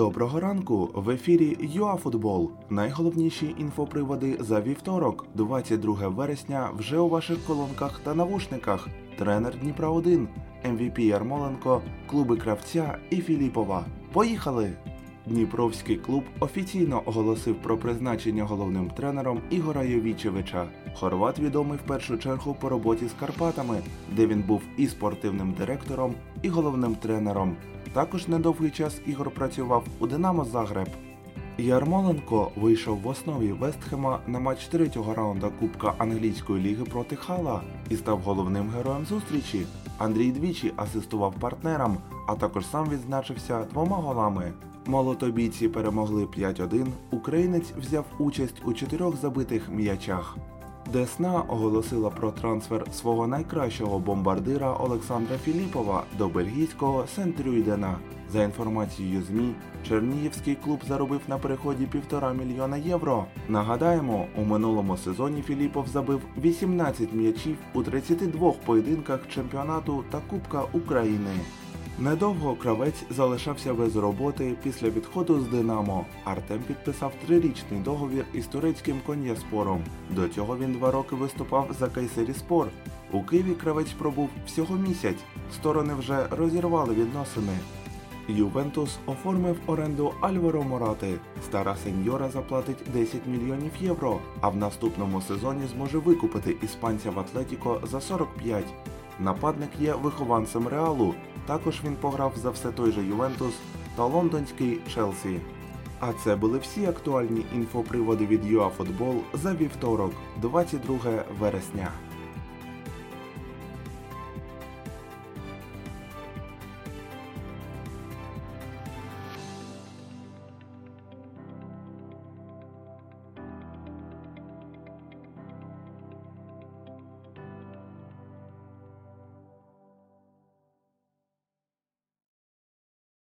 Доброго ранку! В ефірі ЮАФутбол. Найголовніші інфоприводи за вівторок, 22 вересня, вже у ваших колонках та навушниках. Тренер Дніпра 1, МВП Ярмоленко, клуби Кравця і Філіпова. Поїхали! Дніпровський клуб офіційно оголосив про призначення головним тренером Ігора Йовічевича. Хорват відомий в першу чергу по роботі з Карпатами, де він був і спортивним директором, і головним тренером. Також недовгий час Ігор працював у Динамо Загреб. Ярмоленко вийшов в основі Вестхема на матч третього раунда Кубка англійської ліги проти Хала і став головним героєм зустрічі. Андрій двічі асистував партнерам, а також сам відзначився двома голами. Молотобійці перемогли 5-1. Українець взяв участь у чотирьох забитих м'ячах. Десна оголосила про трансфер свого найкращого бомбардира Олександра Філіпова до бельгійського Сент-Рюйдена. За інформацією ЗМІ, Чернігівський клуб заробив на переході півтора мільйона євро. Нагадаємо, у минулому сезоні Філіпов забив 18 м'ячів у 32 поєдинках чемпіонату та Кубка України. Недовго кравець залишався без роботи після відходу з Динамо. Артем підписав трирічний договір із турецьким кон'яспором. До цього він два роки виступав за Кайсеріспор. У Києві кравець пробув всього місяць. Сторони вже розірвали відносини. Ювентус оформив оренду Альваро Морати. Стара сеньора заплатить 10 мільйонів євро, а в наступному сезоні зможе викупити іспанця в Атлетіко за 45. Нападник є вихованцем Реалу. Також він пограв за все той же Ювентус та лондонський Челсі. А це були всі актуальні інфоприводи від ЮАФутбол за вівторок, 22 вересня.